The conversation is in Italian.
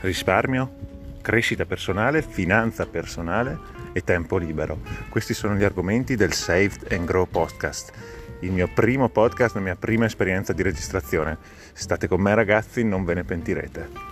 risparmio, crescita personale, finanza personale e tempo libero. Questi sono gli argomenti del Saved and Grow podcast, il mio primo podcast, la mia prima esperienza di registrazione. State con me ragazzi, non ve ne pentirete.